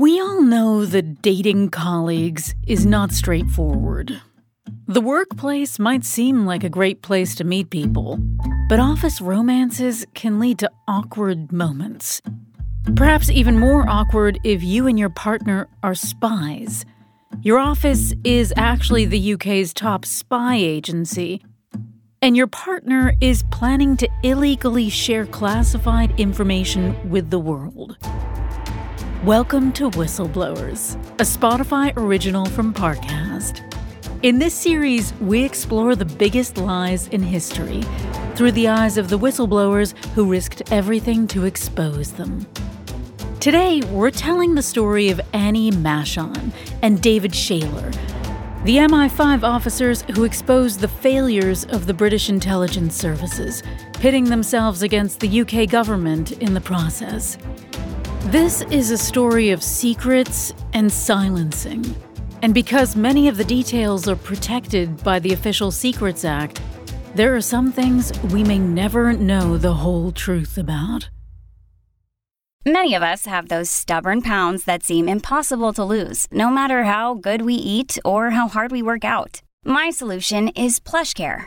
We all know that dating colleagues is not straightforward. The workplace might seem like a great place to meet people, but office romances can lead to awkward moments. Perhaps even more awkward if you and your partner are spies. Your office is actually the UK's top spy agency, and your partner is planning to illegally share classified information with the world. Welcome to Whistleblowers, a Spotify original from Parcast. In this series, we explore the biggest lies in history through the eyes of the whistleblowers who risked everything to expose them. Today, we're telling the story of Annie Machon and David Shayler, the MI5 officers who exposed the failures of the British intelligence services, pitting themselves against the UK government in the process. This is a story of secrets and silencing and because many of the details are protected by the Official Secrets Act, there are some things we may never know the whole truth about. Many of us have those stubborn pounds that seem impossible to lose, no matter how good we eat or how hard we work out. My solution is PlushCare.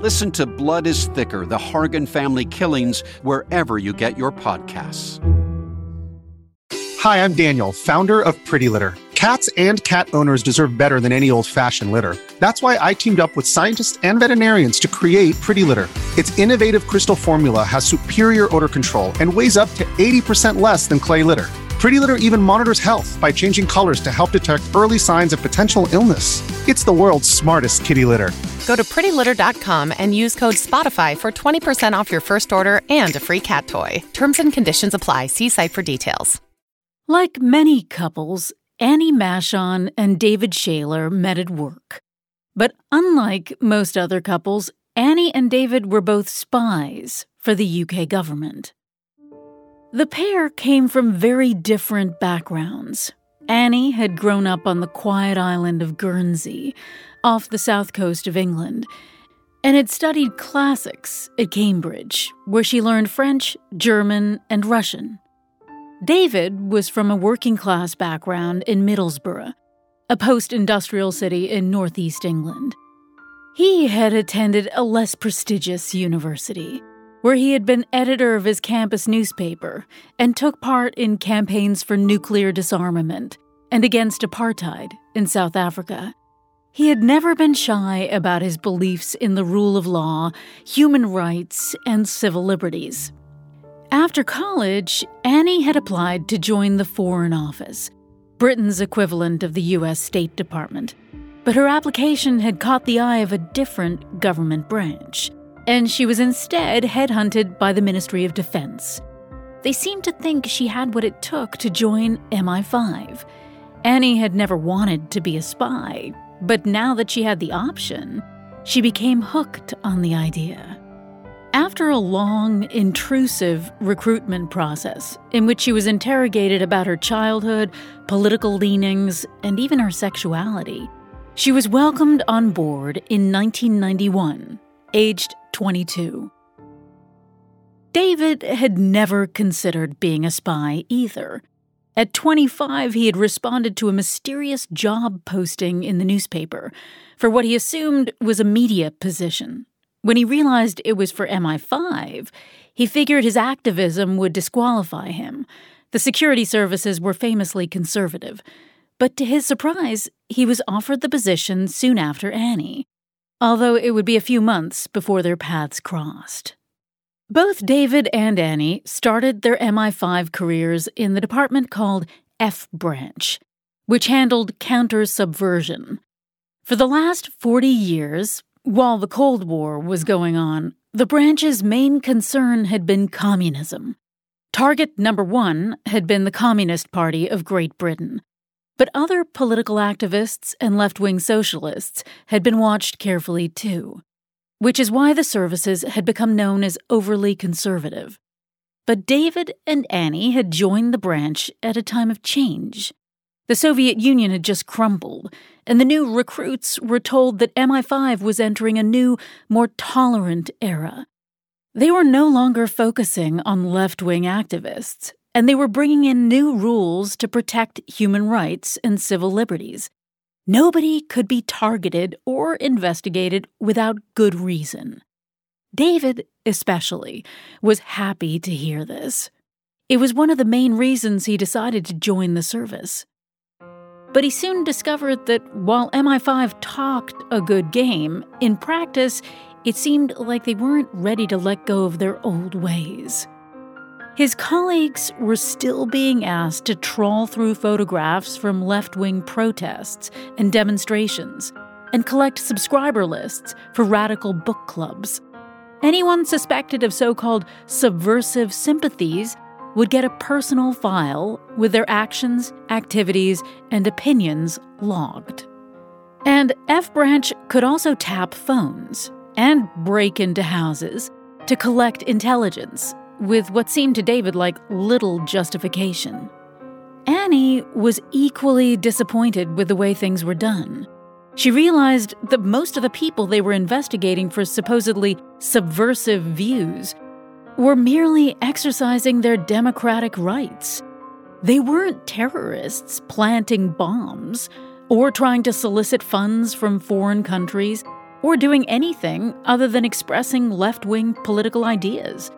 Listen to Blood is Thicker The Hargan Family Killings wherever you get your podcasts. Hi, I'm Daniel, founder of Pretty Litter. Cats and cat owners deserve better than any old fashioned litter. That's why I teamed up with scientists and veterinarians to create Pretty Litter. Its innovative crystal formula has superior odor control and weighs up to 80% less than clay litter. Pretty Litter even monitors health by changing colors to help detect early signs of potential illness. It's the world's smartest kitty litter. Go to prettylitter.com and use code SPOTIFY for 20% off your first order and a free cat toy. Terms and conditions apply. See site for details. Like many couples, Annie Machon and David Shayler met at work. But unlike most other couples, Annie and David were both spies for the UK government. The pair came from very different backgrounds. Annie had grown up on the quiet island of Guernsey, off the south coast of England, and had studied classics at Cambridge, where she learned French, German, and Russian. David was from a working class background in Middlesbrough, a post industrial city in northeast England. He had attended a less prestigious university, where he had been editor of his campus newspaper and took part in campaigns for nuclear disarmament and against apartheid in South Africa. He had never been shy about his beliefs in the rule of law, human rights, and civil liberties. After college, Annie had applied to join the Foreign Office, Britain's equivalent of the U.S. State Department. But her application had caught the eye of a different government branch, and she was instead headhunted by the Ministry of Defense. They seemed to think she had what it took to join MI5. Annie had never wanted to be a spy, but now that she had the option, she became hooked on the idea. After a long, intrusive recruitment process in which she was interrogated about her childhood, political leanings, and even her sexuality, she was welcomed on board in 1991, aged 22. David had never considered being a spy either. At 25, he had responded to a mysterious job posting in the newspaper for what he assumed was a media position. When he realized it was for MI5, he figured his activism would disqualify him. The security services were famously conservative. But to his surprise, he was offered the position soon after Annie, although it would be a few months before their paths crossed. Both David and Annie started their MI5 careers in the department called F Branch, which handled counter subversion. For the last 40 years, while the Cold War was going on, the branch's main concern had been communism. Target number one had been the Communist Party of Great Britain. But other political activists and left wing socialists had been watched carefully too, which is why the services had become known as overly conservative. But David and Annie had joined the branch at a time of change. The Soviet Union had just crumbled, and the new recruits were told that MI5 was entering a new, more tolerant era. They were no longer focusing on left wing activists, and they were bringing in new rules to protect human rights and civil liberties. Nobody could be targeted or investigated without good reason. David, especially, was happy to hear this. It was one of the main reasons he decided to join the service. But he soon discovered that while MI5 talked a good game, in practice, it seemed like they weren't ready to let go of their old ways. His colleagues were still being asked to trawl through photographs from left wing protests and demonstrations and collect subscriber lists for radical book clubs. Anyone suspected of so called subversive sympathies would get a personal file with their actions, activities, and opinions logged. And F Branch could also tap phones and break into houses to collect intelligence with what seemed to David like little justification. Annie was equally disappointed with the way things were done. She realized that most of the people they were investigating for supposedly subversive views were merely exercising their democratic rights. They weren't terrorists planting bombs, or trying to solicit funds from foreign countries, or doing anything other than expressing left wing political ideas.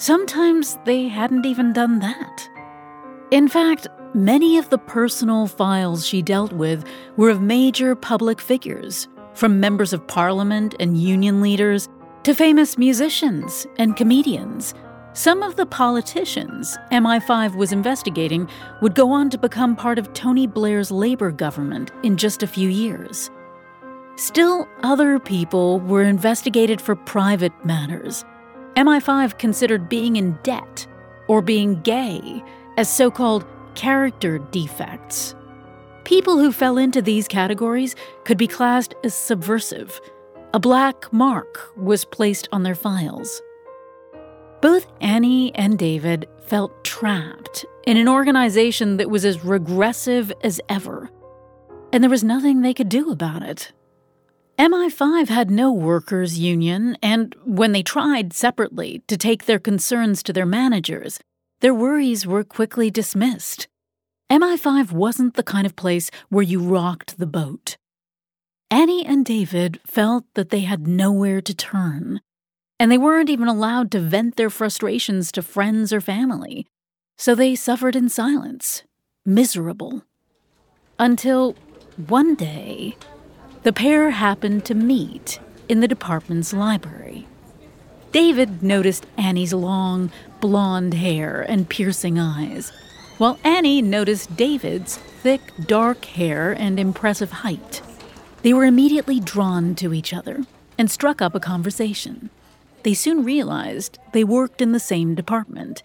Sometimes they hadn't even done that. In fact, many of the personal files she dealt with were of major public figures, from members of parliament and union leaders to famous musicians and comedians. Some of the politicians MI5 was investigating would go on to become part of Tony Blair's Labour government in just a few years. Still, other people were investigated for private matters. MI5 considered being in debt or being gay as so called character defects. People who fell into these categories could be classed as subversive a black mark was placed on their files. Both Annie and David felt trapped in an organization that was as regressive as ever, and there was nothing they could do about it. MI5 had no workers' union, and when they tried separately to take their concerns to their managers, their worries were quickly dismissed. MI5 wasn't the kind of place where you rocked the boat. Annie and David felt that they had nowhere to turn, and they weren't even allowed to vent their frustrations to friends or family, so they suffered in silence, miserable. Until one day, the pair happened to meet in the department's library. David noticed Annie's long, blonde hair and piercing eyes, while Annie noticed David's thick, dark hair and impressive height. They were immediately drawn to each other and struck up a conversation. They soon realized they worked in the same department,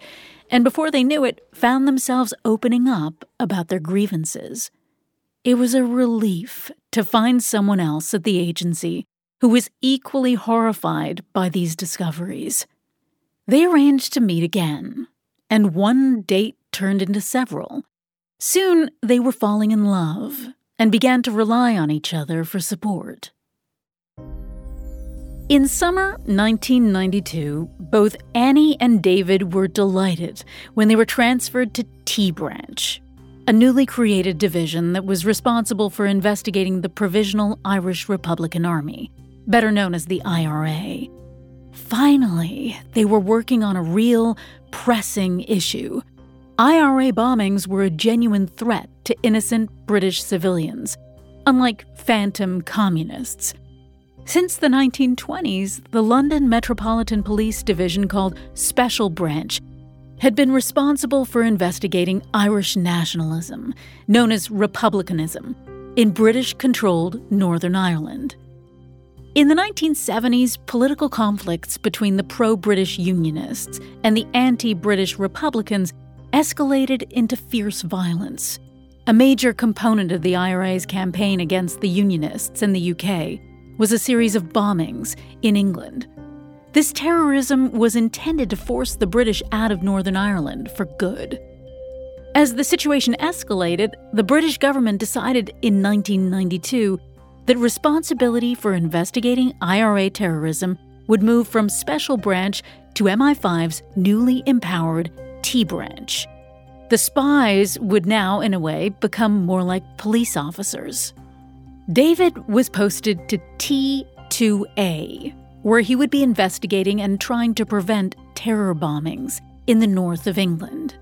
and before they knew it, found themselves opening up about their grievances. It was a relief to find someone else at the agency who was equally horrified by these discoveries. They arranged to meet again, and one date turned into several. Soon they were falling in love and began to rely on each other for support. In summer 1992, both Annie and David were delighted when they were transferred to T Branch, a newly created division that was responsible for investigating the Provisional Irish Republican Army, better known as the IRA. Finally, they were working on a real, pressing issue IRA bombings were a genuine threat to innocent British civilians, unlike phantom communists. Since the 1920s, the London Metropolitan Police Division, called Special Branch, had been responsible for investigating Irish nationalism, known as republicanism, in British controlled Northern Ireland. In the 1970s, political conflicts between the pro British Unionists and the anti British Republicans escalated into fierce violence. A major component of the IRA's campaign against the Unionists in the UK was a series of bombings in England this terrorism was intended to force the British out of Northern Ireland for good. As the situation escalated, the British government decided in 1992 that responsibility for investigating IRA terrorism would move from Special Branch to MI5's newly empowered T Branch. The spies would now, in a way, become more like police officers. David was posted to T2A, where he would be investigating and trying to prevent terror bombings in the north of England.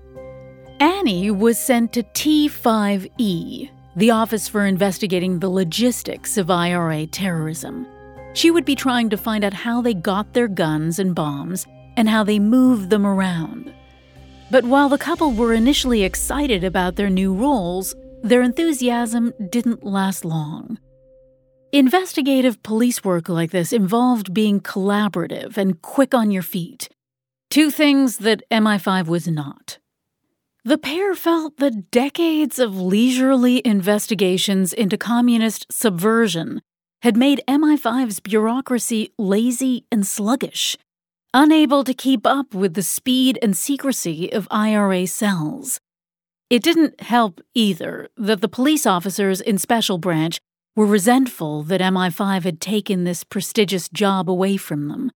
Annie was sent to T5E, the Office for Investigating the Logistics of IRA Terrorism. She would be trying to find out how they got their guns and bombs and how they moved them around. But while the couple were initially excited about their new roles, their enthusiasm didn't last long. Investigative police work like this involved being collaborative and quick on your feet, two things that MI5 was not. The pair felt that decades of leisurely investigations into communist subversion had made MI5's bureaucracy lazy and sluggish, unable to keep up with the speed and secrecy of IRA cells. It didn't help either that the police officers in Special Branch were resentful that MI5 had taken this prestigious job away from them.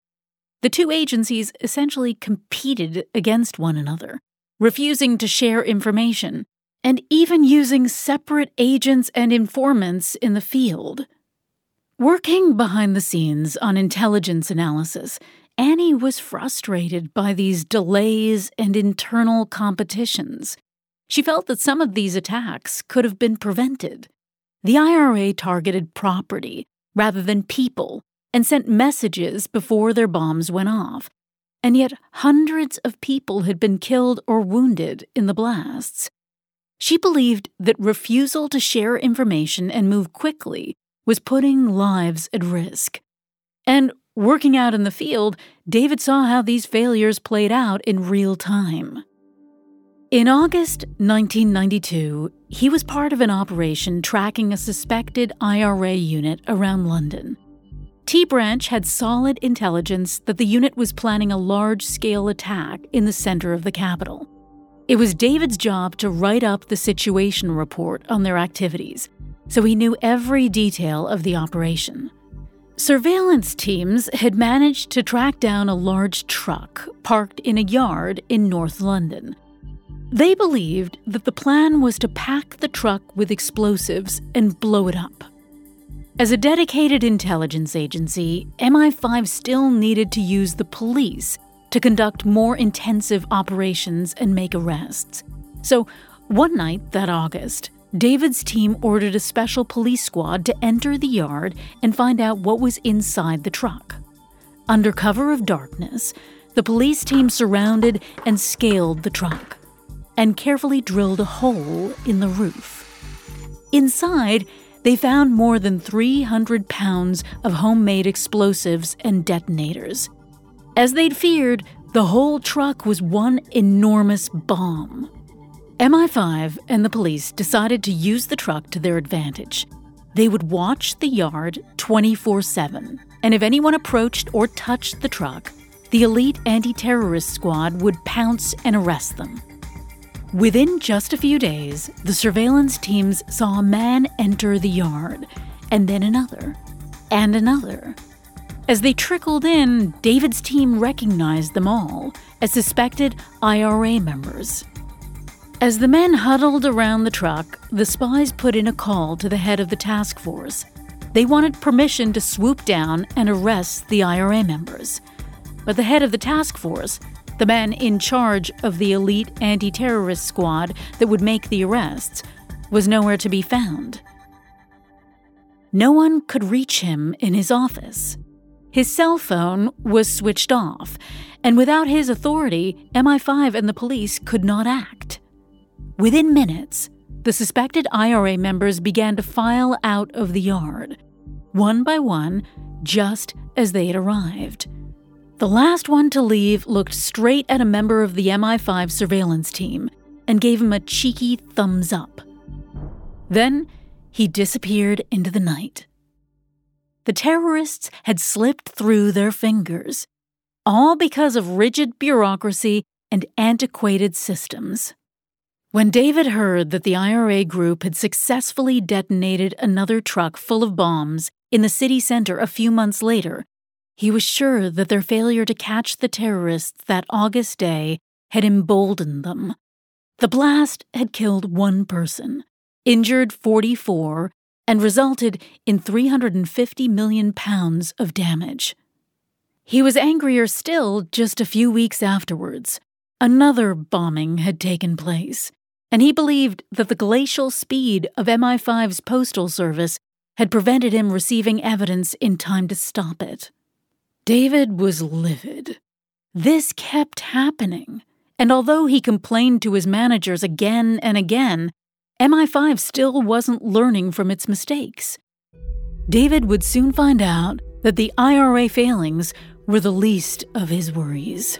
The two agencies essentially competed against one another, refusing to share information, and even using separate agents and informants in the field. Working behind the scenes on intelligence analysis, Annie was frustrated by these delays and internal competitions. She felt that some of these attacks could have been prevented. The IRA targeted property rather than people and sent messages before their bombs went off. And yet, hundreds of people had been killed or wounded in the blasts. She believed that refusal to share information and move quickly was putting lives at risk. And working out in the field, David saw how these failures played out in real time. In August 1992, he was part of an operation tracking a suspected IRA unit around London. T Branch had solid intelligence that the unit was planning a large scale attack in the center of the capital. It was David's job to write up the situation report on their activities, so he knew every detail of the operation. Surveillance teams had managed to track down a large truck parked in a yard in North London they believed that the plan was to pack the truck with explosives and blow it up. As a dedicated intelligence agency, MI5 still needed to use the police to conduct more intensive operations and make arrests. So, one night that August, David's team ordered a special police squad to enter the yard and find out what was inside the truck. Under cover of darkness, the police team surrounded and scaled the truck and carefully drilled a hole in the roof. Inside, they found more than 300 pounds of homemade explosives and detonators. As they'd feared, the whole truck was one enormous bomb. MI5 and the police decided to use the truck to their advantage. They would watch the yard 24 7, and if anyone approached or touched the truck, the elite anti terrorist squad would pounce and arrest them. Within just a few days, the surveillance teams saw a man enter the yard, and then another, and another. As they trickled in, David's team recognized them all as suspected IRA members. As the men huddled around the truck, the spies put in a call to the head of the task force. They wanted permission to swoop down and arrest the IRA members. But the head of the task force the man in charge of the elite anti terrorist squad that would make the arrests, was nowhere to be found. No one could reach him in his office. His cell phone was switched off, and without his authority, MI5 and the police could not act. Within minutes, the suspected IRA members began to file out of the yard, one by one, just as they had arrived. The last one to leave looked straight at a member of the MI5 surveillance team and gave him a cheeky thumbs up. Then he disappeared into the night. The terrorists had slipped through their fingers, all because of rigid bureaucracy and antiquated systems. When David heard that the IRA group had successfully detonated another truck full of bombs in the city center a few months later, he was sure that their failure to catch the terrorists that August day had emboldened them. The blast had killed one person, injured 44, and resulted in 350 million pounds of damage. He was angrier still just a few weeks afterwards. Another bombing had taken place, and he believed that the glacial speed of MI5's postal service had prevented him receiving evidence in time to stop it. David was livid. This kept happening, and although he complained to his managers again and again, MI5 still wasn't learning from its mistakes. David would soon find out that the IRA failings were the least of his worries.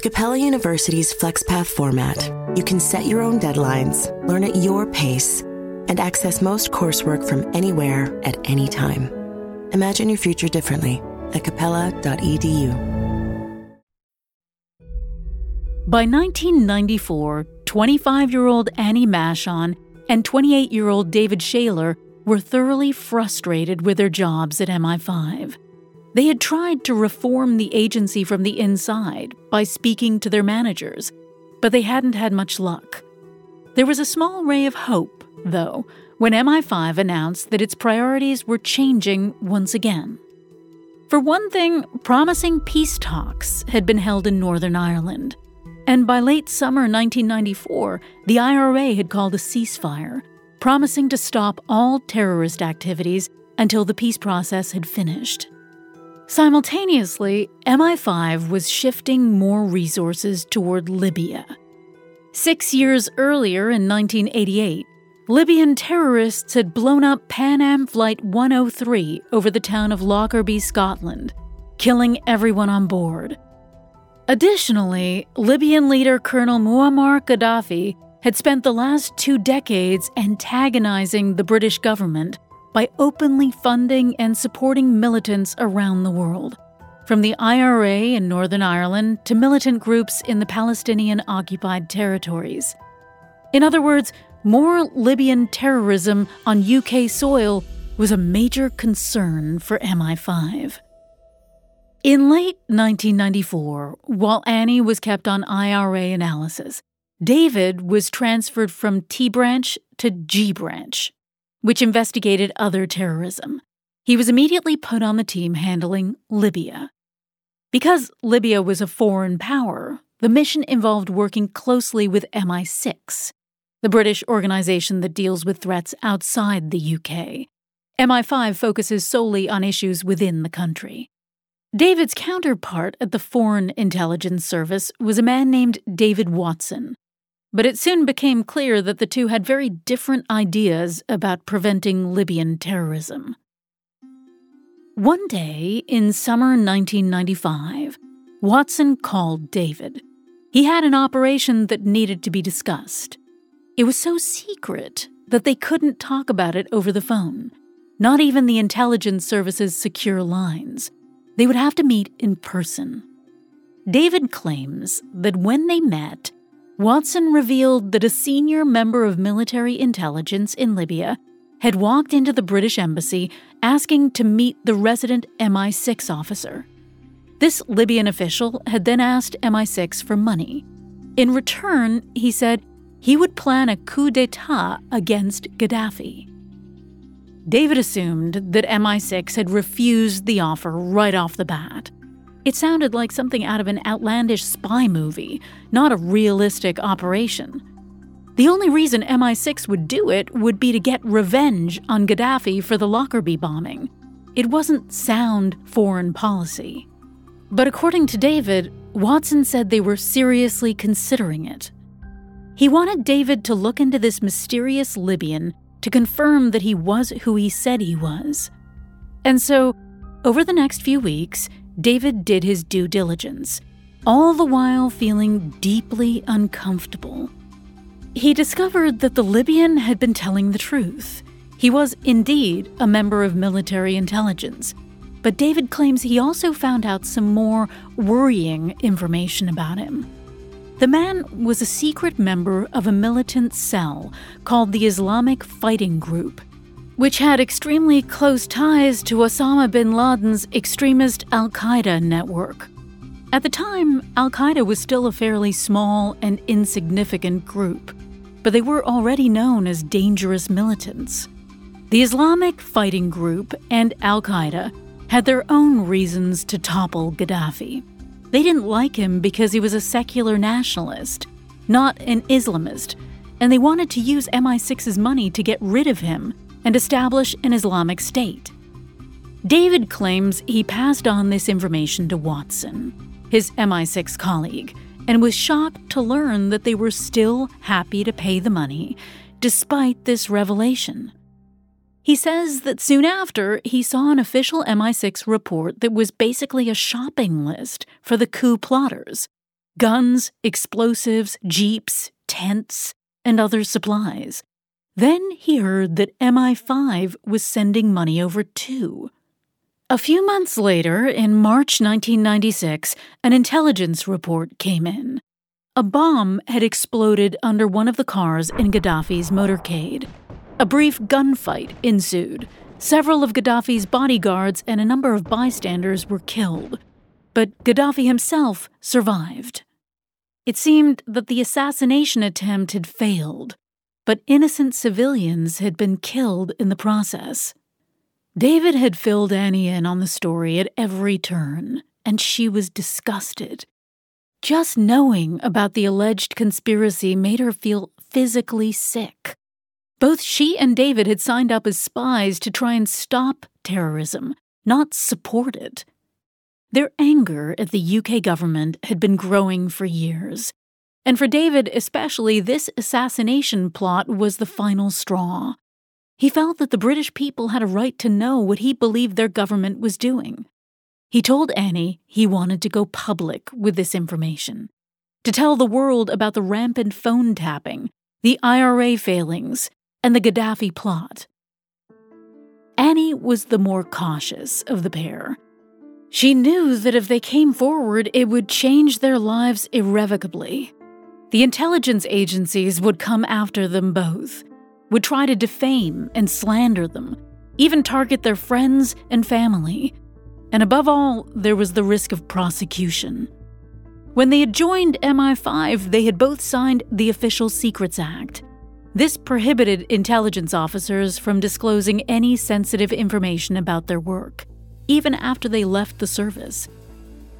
With Capella University's FlexPath format, you can set your own deadlines, learn at your pace, and access most coursework from anywhere at any time. Imagine your future differently at capella.edu. By 1994, 25 year old Annie Machon and 28 year old David Shayler were thoroughly frustrated with their jobs at MI5. They had tried to reform the agency from the inside by speaking to their managers, but they hadn't had much luck. There was a small ray of hope, though, when MI5 announced that its priorities were changing once again. For one thing, promising peace talks had been held in Northern Ireland, and by late summer 1994, the IRA had called a ceasefire, promising to stop all terrorist activities until the peace process had finished. Simultaneously, MI5 was shifting more resources toward Libya. Six years earlier, in 1988, Libyan terrorists had blown up Pan Am Flight 103 over the town of Lockerbie, Scotland, killing everyone on board. Additionally, Libyan leader Colonel Muammar Gaddafi had spent the last two decades antagonizing the British government by openly funding and supporting militants around the world, from the IRA in Northern Ireland to militant groups in the Palestinian occupied territories. In other words, more Libyan terrorism on UK soil was a major concern for MI5. In late 1994, while Annie was kept on IRA analysis, David was transferred from T branch to G branch which investigated other terrorism. He was immediately put on the team handling Libya. Because Libya was a foreign power, the mission involved working closely with MI6, the British organization that deals with threats outside the UK. MI5 focuses solely on issues within the country. David's counterpart at the Foreign Intelligence Service was a man named David Watson, but it soon became clear that the two had very different ideas about preventing Libyan terrorism. One day in summer 1995, Watson called David. He had an operation that needed to be discussed. It was so secret that they couldn't talk about it over the phone, not even the intelligence service's secure lines. They would have to meet in person. David claims that when they met, Watson revealed that a senior member of military intelligence in Libya had walked into the British embassy asking to meet the resident MI6 officer. This Libyan official had then asked MI6 for money. In return, he said he would plan a coup d'etat against Gaddafi. David assumed that MI6 had refused the offer right off the bat. It sounded like something out of an outlandish spy movie, not a realistic operation. The only reason MI6 would do it would be to get revenge on Gaddafi for the Lockerbie bombing. It wasn't sound foreign policy. But according to David, Watson said they were seriously considering it. He wanted David to look into this mysterious Libyan to confirm that he was who he said he was. And so, over the next few weeks, David did his due diligence, all the while feeling deeply uncomfortable. He discovered that the Libyan had been telling the truth. He was indeed a member of military intelligence, but David claims he also found out some more worrying information about him. The man was a secret member of a militant cell called the Islamic Fighting Group, which had extremely close ties to Osama bin Laden's extremist Al Qaeda network. At the time, Al Qaeda was still a fairly small and insignificant group, but they were already known as dangerous militants. The Islamic Fighting Group and Al Qaeda had their own reasons to topple Gaddafi. They didn't like him because he was a secular nationalist, not an Islamist, and they wanted to use MI6's money to get rid of him and establish an Islamic state. David claims he passed on this information to Watson, his MI6 colleague, and was shocked to learn that they were still happy to pay the money despite this revelation. He says that soon after, he saw an official MI6 report that was basically a shopping list for the coup plotters guns, explosives, jeeps, tents, and other supplies. Then he heard that MI5 was sending money over too. A few months later, in March 1996, an intelligence report came in. A bomb had exploded under one of the cars in Gaddafi's motorcade. A brief gunfight ensued. Several of Gaddafi's bodyguards and a number of bystanders were killed, but Gaddafi himself survived. It seemed that the assassination attempt had failed, but innocent civilians had been killed in the process. David had filled Annie in on the story at every turn, and she was disgusted. Just knowing about the alleged conspiracy made her feel physically sick. Both she and David had signed up as spies to try and stop terrorism, not support it. Their anger at the UK government had been growing for years. And for David, especially, this assassination plot was the final straw. He felt that the British people had a right to know what he believed their government was doing. He told Annie he wanted to go public with this information, to tell the world about the rampant phone tapping, the IRA failings, and the Gaddafi plot. Annie was the more cautious of the pair. She knew that if they came forward, it would change their lives irrevocably. The intelligence agencies would come after them both, would try to defame and slander them, even target their friends and family. And above all, there was the risk of prosecution. When they had joined MI5, they had both signed the Official Secrets Act, this prohibited intelligence officers from disclosing any sensitive information about their work, even after they left the service.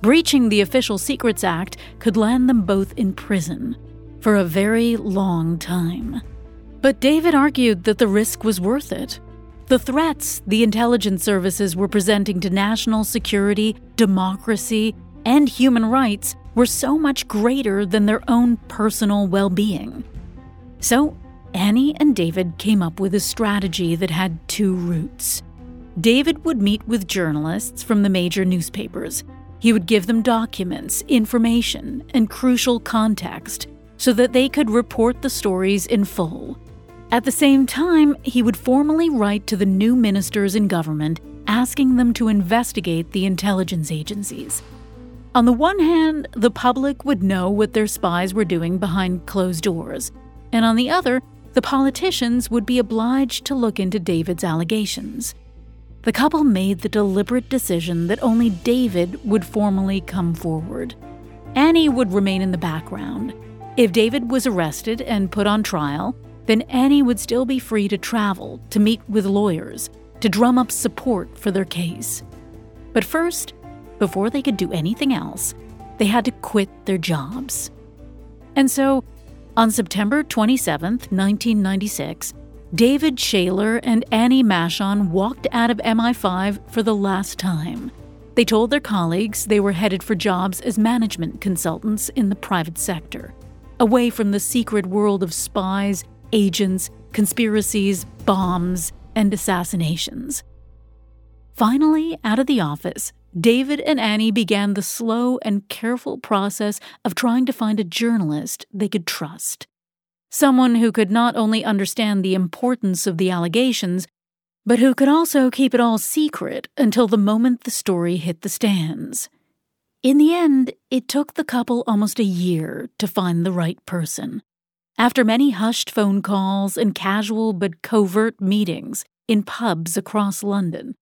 Breaching the Official Secrets Act could land them both in prison for a very long time. But David argued that the risk was worth it. The threats the intelligence services were presenting to national security, democracy, and human rights were so much greater than their own personal well being. So Annie and David came up with a strategy that had two routes. David would meet with journalists from the major newspapers. He would give them documents, information, and crucial context so that they could report the stories in full. At the same time, he would formally write to the new ministers in government asking them to investigate the intelligence agencies. On the one hand, the public would know what their spies were doing behind closed doors, and on the other, the politicians would be obliged to look into David's allegations. The couple made the deliberate decision that only David would formally come forward. Annie would remain in the background. If David was arrested and put on trial, then Annie would still be free to travel, to meet with lawyers, to drum up support for their case. But first, before they could do anything else, they had to quit their jobs. And so, on September 27, 1996, David Shayler and Annie Machon walked out of MI5 for the last time. They told their colleagues they were headed for jobs as management consultants in the private sector, away from the secret world of spies, agents, conspiracies, bombs, and assassinations. Finally, out of the office, David and Annie began the slow and careful process of trying to find a journalist they could trust. Someone who could not only understand the importance of the allegations, but who could also keep it all secret until the moment the story hit the stands. In the end, it took the couple almost a year to find the right person. After many hushed phone calls and casual but covert meetings in pubs across London,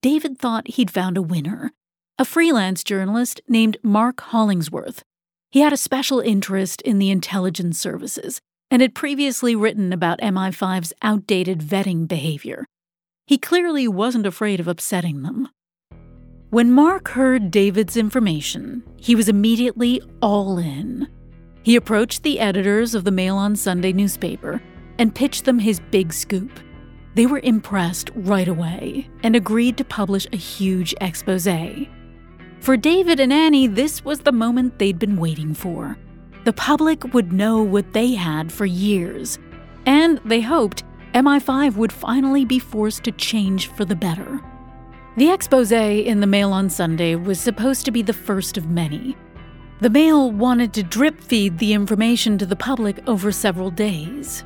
David thought he'd found a winner a freelance journalist named Mark Hollingsworth. He had a special interest in the intelligence services and had previously written about MI5's outdated vetting behavior. He clearly wasn't afraid of upsetting them. When Mark heard David's information, he was immediately all in. He approached the editors of the Mail on Sunday newspaper and pitched them his big scoop. They were impressed right away and agreed to publish a huge expose. For David and Annie, this was the moment they'd been waiting for. The public would know what they had for years, and they hoped MI5 would finally be forced to change for the better. The expose in the Mail on Sunday was supposed to be the first of many. The Mail wanted to drip feed the information to the public over several days.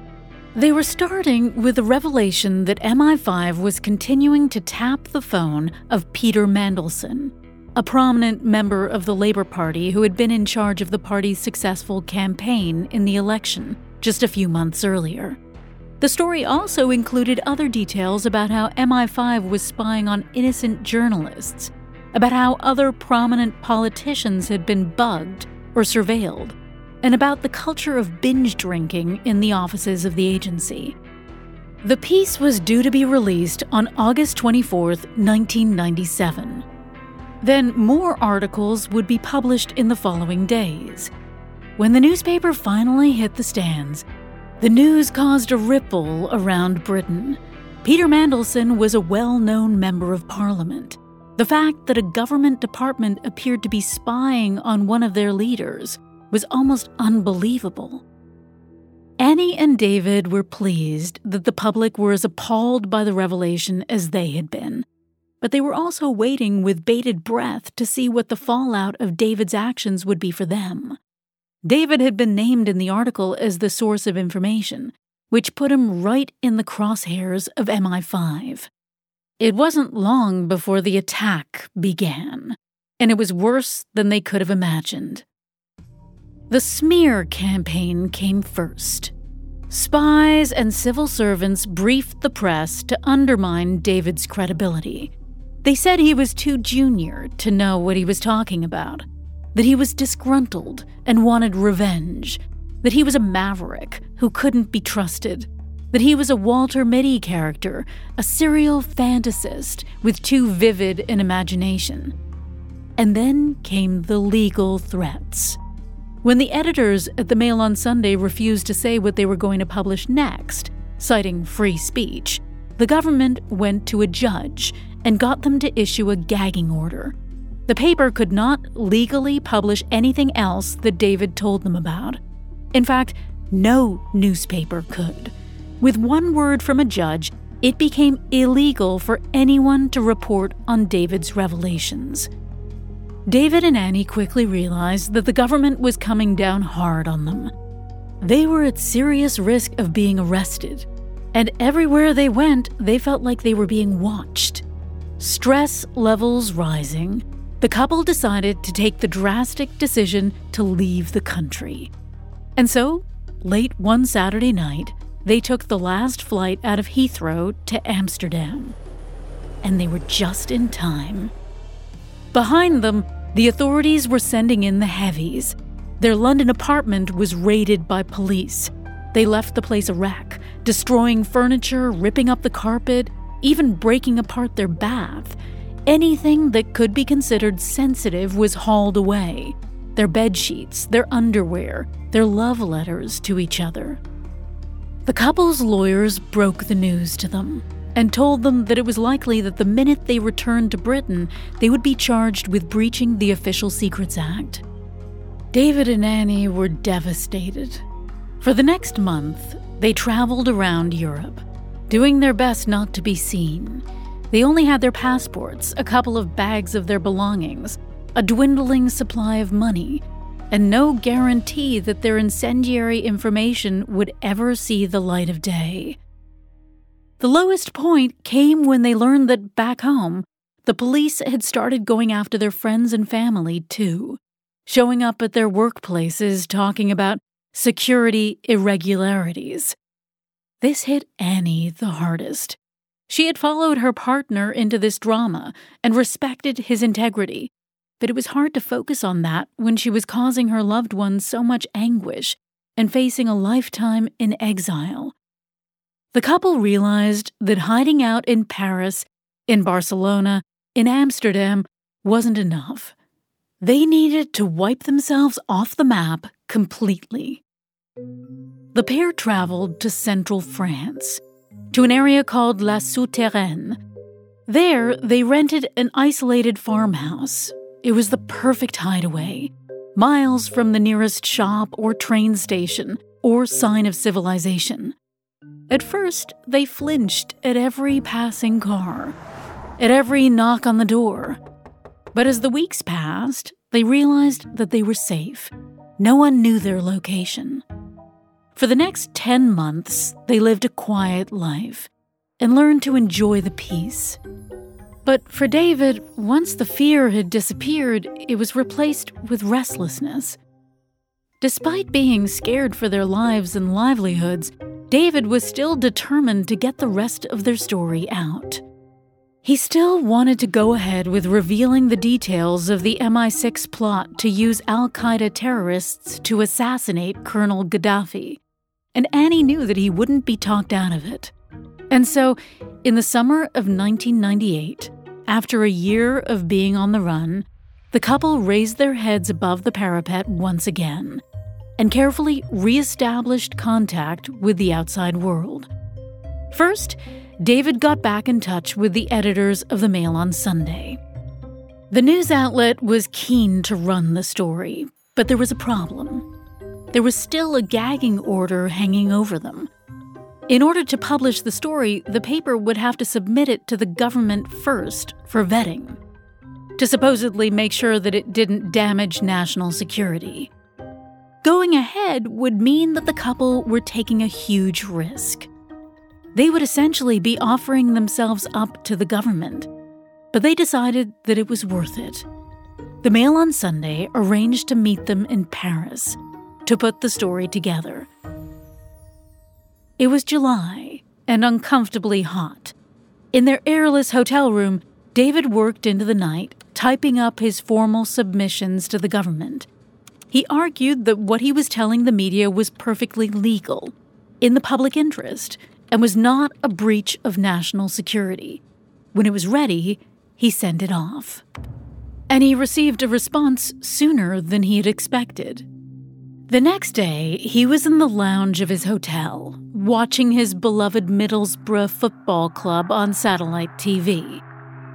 They were starting with the revelation that MI5 was continuing to tap the phone of Peter Mandelson, a prominent member of the Labour Party who had been in charge of the party's successful campaign in the election just a few months earlier. The story also included other details about how MI5 was spying on innocent journalists, about how other prominent politicians had been bugged or surveilled and about the culture of binge drinking in the offices of the agency. The piece was due to be released on August 24, 1997. Then more articles would be published in the following days. When the newspaper finally hit the stands, the news caused a ripple around Britain. Peter Mandelson was a well known member of parliament. The fact that a government department appeared to be spying on one of their leaders was almost unbelievable. Annie and David were pleased that the public were as appalled by the revelation as they had been, but they were also waiting with bated breath to see what the fallout of David's actions would be for them. David had been named in the article as the source of information, which put him right in the crosshairs of MI5. It wasn't long before the attack began, and it was worse than they could have imagined. The smear campaign came first. Spies and civil servants briefed the press to undermine David's credibility. They said he was too junior to know what he was talking about, that he was disgruntled and wanted revenge, that he was a maverick who couldn't be trusted, that he was a Walter Mitty character, a serial fantasist with too vivid an imagination. And then came the legal threats. When the editors at the Mail on Sunday refused to say what they were going to publish next, citing free speech, the government went to a judge and got them to issue a gagging order. The paper could not legally publish anything else that David told them about. In fact, no newspaper could. With one word from a judge, it became illegal for anyone to report on David's revelations. David and Annie quickly realized that the government was coming down hard on them. They were at serious risk of being arrested, and everywhere they went, they felt like they were being watched. Stress levels rising, the couple decided to take the drastic decision to leave the country. And so, late one Saturday night, they took the last flight out of Heathrow to Amsterdam. And they were just in time. Behind them, the authorities were sending in the heavies. Their London apartment was raided by police. They left the place a wreck, destroying furniture, ripping up the carpet, even breaking apart their bath. Anything that could be considered sensitive was hauled away their bed sheets, their underwear, their love letters to each other. The couple's lawyers broke the news to them and told them that it was likely that the minute they returned to Britain, they would be charged with breaching the Official Secrets Act. David and Annie were devastated. For the next month, they traveled around Europe, doing their best not to be seen. They only had their passports, a couple of bags of their belongings, a dwindling supply of money, and no guarantee that their incendiary information would ever see the light of day. The lowest point came when they learned that back home, the police had started going after their friends and family too, showing up at their workplaces talking about security irregularities. This hit Annie the hardest. She had followed her partner into this drama and respected his integrity, but it was hard to focus on that when she was causing her loved ones so much anguish and facing a lifetime in exile. The couple realized that hiding out in Paris, in Barcelona, in Amsterdam wasn't enough. They needed to wipe themselves off the map completely. The pair traveled to central France, to an area called La Souterraine. There, they rented an isolated farmhouse it was the perfect hideaway, miles from the nearest shop or train station or sign of civilization. At first, they flinched at every passing car, at every knock on the door. But as the weeks passed, they realized that they were safe. No one knew their location. For the next 10 months, they lived a quiet life and learned to enjoy the peace. But for David, once the fear had disappeared, it was replaced with restlessness. Despite being scared for their lives and livelihoods, David was still determined to get the rest of their story out. He still wanted to go ahead with revealing the details of the MI6 plot to use Al Qaeda terrorists to assassinate Colonel Gaddafi, and Annie knew that he wouldn't be talked out of it. And so, in the summer of 1998, after a year of being on the run, the couple raised their heads above the parapet once again and carefully reestablished contact with the outside world. First, David got back in touch with the editors of the Mail on Sunday. The news outlet was keen to run the story, but there was a problem. There was still a gagging order hanging over them, in order to publish the story, the paper would have to submit it to the government first for vetting, to supposedly make sure that it didn't damage national security. Going ahead would mean that the couple were taking a huge risk. They would essentially be offering themselves up to the government, but they decided that it was worth it. The Mail on Sunday arranged to meet them in Paris to put the story together. It was July and uncomfortably hot. In their airless hotel room, David worked into the night, typing up his formal submissions to the government. He argued that what he was telling the media was perfectly legal, in the public interest, and was not a breach of national security. When it was ready, he sent it off. And he received a response sooner than he had expected. The next day, he was in the lounge of his hotel, watching his beloved Middlesbrough Football Club on satellite TV,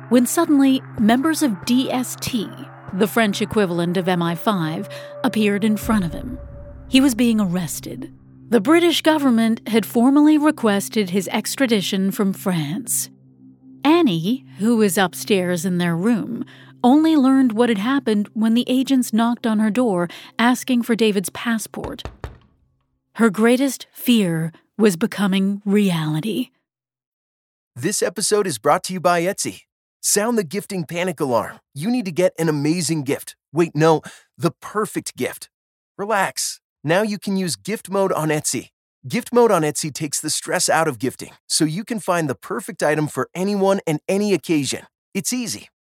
when suddenly members of DST, the French equivalent of MI5, appeared in front of him. He was being arrested. The British government had formally requested his extradition from France. Annie, who was upstairs in their room, only learned what had happened when the agents knocked on her door asking for David's passport. Her greatest fear was becoming reality. This episode is brought to you by Etsy. Sound the gifting panic alarm. You need to get an amazing gift. Wait, no, the perfect gift. Relax. Now you can use gift mode on Etsy. Gift mode on Etsy takes the stress out of gifting so you can find the perfect item for anyone and any occasion. It's easy.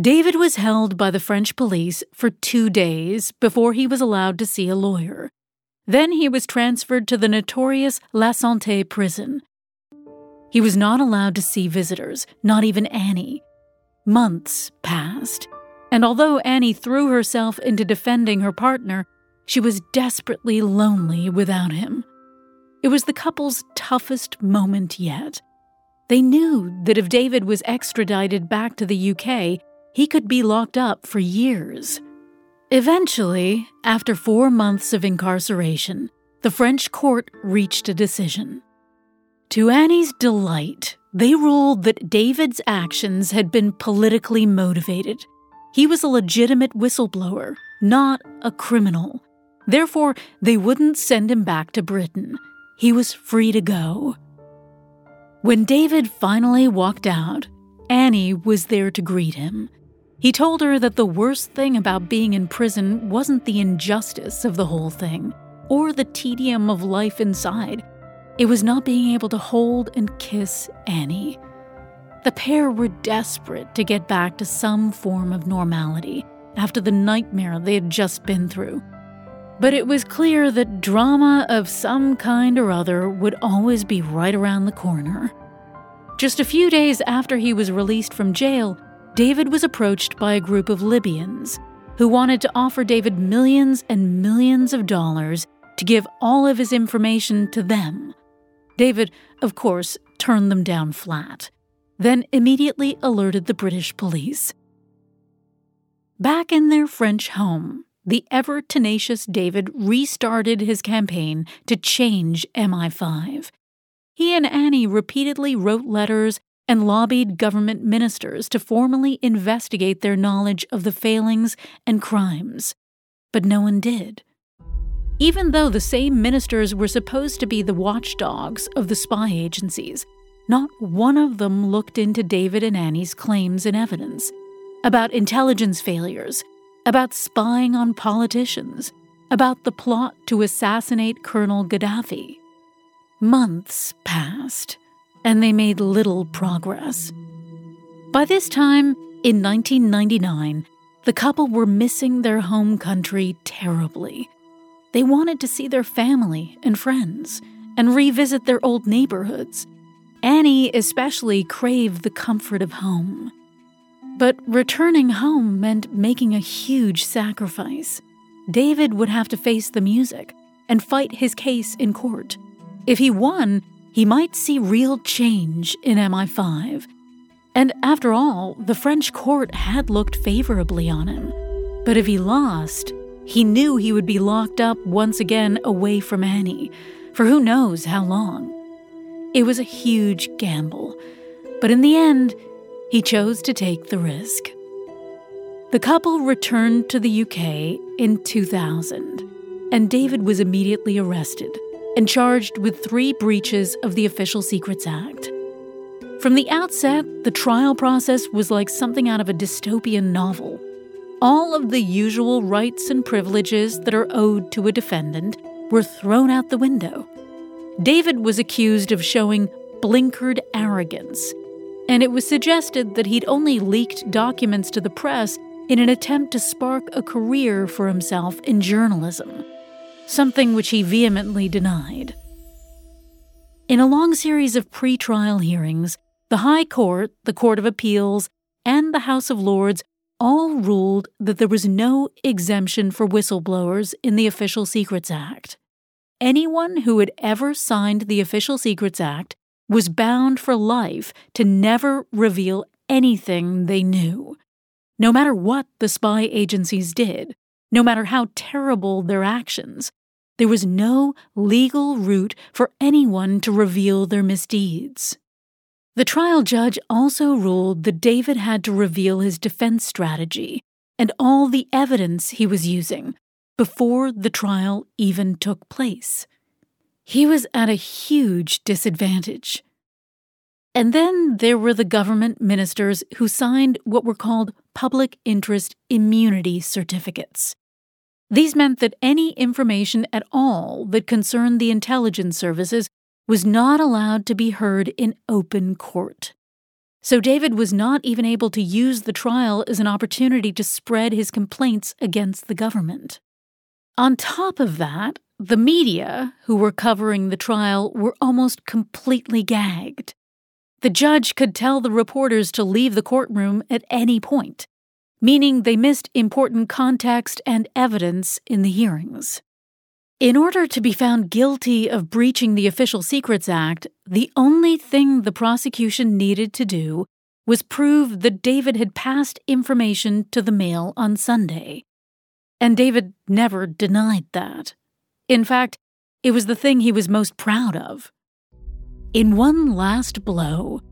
David was held by the French police for two days before he was allowed to see a lawyer. Then he was transferred to the notorious La Santé prison. He was not allowed to see visitors, not even Annie. Months passed, and although Annie threw herself into defending her partner, she was desperately lonely without him. It was the couple's toughest moment yet. They knew that if David was extradited back to the UK, he could be locked up for years. Eventually, after four months of incarceration, the French court reached a decision. To Annie's delight, they ruled that David's actions had been politically motivated. He was a legitimate whistleblower, not a criminal. Therefore, they wouldn't send him back to Britain. He was free to go. When David finally walked out, Annie was there to greet him. He told her that the worst thing about being in prison wasn't the injustice of the whole thing, or the tedium of life inside. It was not being able to hold and kiss Annie. The pair were desperate to get back to some form of normality after the nightmare they had just been through. But it was clear that drama of some kind or other would always be right around the corner. Just a few days after he was released from jail, David was approached by a group of Libyans who wanted to offer David millions and millions of dollars to give all of his information to them. David, of course, turned them down flat, then immediately alerted the British police. Back in their French home, the ever tenacious David restarted his campaign to change MI5. He and Annie repeatedly wrote letters and lobbied government ministers to formally investigate their knowledge of the failings and crimes. But no one did. Even though the same ministers were supposed to be the watchdogs of the spy agencies, not one of them looked into David and Annie's claims and evidence about intelligence failures, about spying on politicians, about the plot to assassinate Colonel Gaddafi. Months passed and they made little progress. By this time, in 1999, the couple were missing their home country terribly. They wanted to see their family and friends and revisit their old neighborhoods. Annie especially craved the comfort of home. But returning home meant making a huge sacrifice. David would have to face the music and fight his case in court. If he won, he might see real change in MI5. And after all, the French court had looked favorably on him. But if he lost, he knew he would be locked up once again away from Annie, for who knows how long. It was a huge gamble, but in the end, he chose to take the risk. The couple returned to the UK in 2000, and David was immediately arrested and charged with three breaches of the Official Secrets Act. From the outset, the trial process was like something out of a dystopian novel. All of the usual rights and privileges that are owed to a defendant were thrown out the window. David was accused of showing blinkered arrogance, and it was suggested that he'd only leaked documents to the press in an attempt to spark a career for himself in journalism something which he vehemently denied. In a long series of pre trial hearings, the High Court, the Court of Appeals, and the House of Lords all ruled that there was no exemption for whistleblowers in the Official Secrets Act. Anyone who had ever signed the Official Secrets Act was bound for life to never reveal anything they knew. No matter what the spy agencies did, no matter how terrible their actions, there was no legal route for anyone to reveal their misdeeds. The trial judge also ruled that David had to reveal his defense strategy and all the evidence he was using before the trial even took place. He was at a huge disadvantage. And then there were the government ministers who signed what were called public interest immunity certificates. These meant that any information at all that concerned the intelligence services was not allowed to be heard in open court. So David was not even able to use the trial as an opportunity to spread his complaints against the government. On top of that, the media who were covering the trial were almost completely gagged. The judge could tell the reporters to leave the courtroom at any point, meaning they missed important context and evidence in the hearings. In order to be found guilty of breaching the Official Secrets Act, the only thing the prosecution needed to do was prove that David had passed information to the mail on Sunday. And David never denied that. In fact, it was the thing he was most proud of. In one last blow,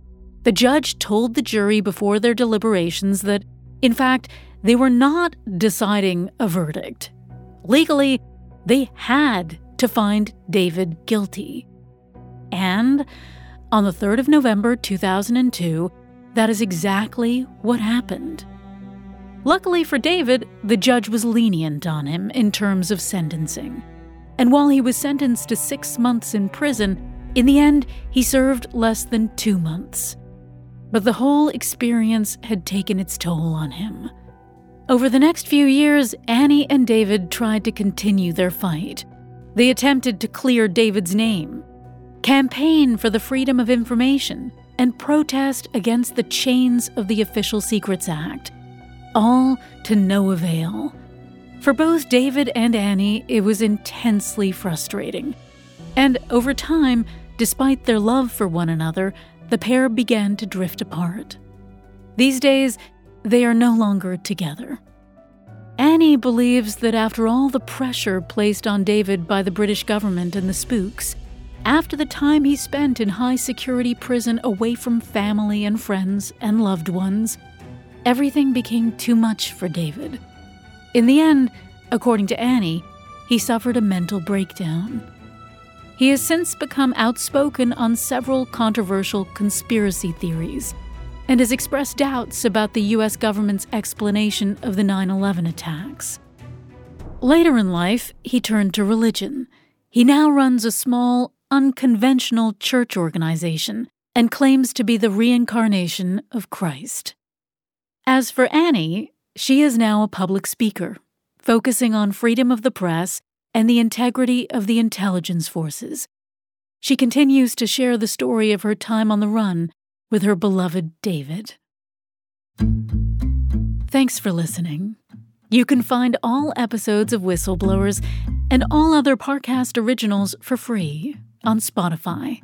the judge told the jury before their deliberations that, in fact, they were not deciding a verdict. Legally, they had to find David guilty. And on the 3rd of November 2002, that is exactly what happened. Luckily for David, the judge was lenient on him in terms of sentencing. And while he was sentenced to six months in prison, in the end, he served less than two months. But the whole experience had taken its toll on him. Over the next few years, Annie and David tried to continue their fight. They attempted to clear David's name, campaign for the freedom of information, and protest against the chains of the Official Secrets Act. All to no avail. For both David and Annie, it was intensely frustrating. And over time, despite their love for one another, the pair began to drift apart. These days, they are no longer together. Annie believes that after all the pressure placed on David by the British government and the spooks, after the time he spent in high security prison away from family and friends and loved ones, everything became too much for David. In the end, according to Annie, he suffered a mental breakdown. He has since become outspoken on several controversial conspiracy theories and has expressed doubts about the U.S. government's explanation of the 9 11 attacks. Later in life, he turned to religion. He now runs a small, unconventional church organization and claims to be the reincarnation of Christ. As for Annie, she is now a public speaker, focusing on freedom of the press and the integrity of the intelligence forces. She continues to share the story of her time on the run with her beloved David. Thanks for listening. You can find all episodes of Whistleblowers and all other Parcast originals for free on Spotify.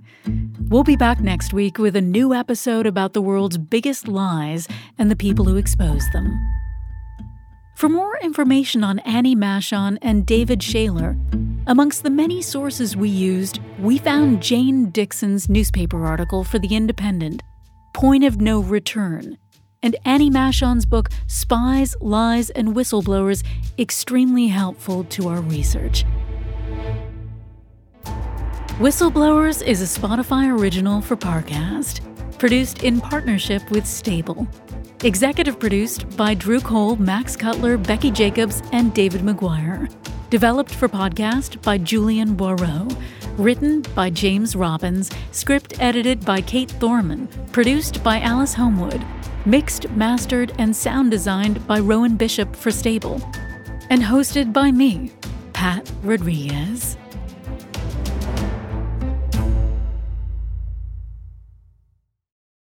We'll be back next week with a new episode about the world's biggest lies and the people who expose them. For more information on Annie Machon and David Shayler, amongst the many sources we used, we found Jane Dixon's newspaper article for The Independent Point of No Return, and Annie Machon's book, Spies, Lies, and Whistleblowers, extremely helpful to our research. Whistleblowers is a Spotify original for Parcast, produced in partnership with Stable. Executive produced by Drew Cole, Max Cutler, Becky Jacobs, and David McGuire. Developed for podcast by Julian Boireau. Written by James Robbins. Script edited by Kate Thorman. Produced by Alice Homewood. Mixed, mastered, and sound designed by Rowan Bishop for Stable. And hosted by me, Pat Rodriguez.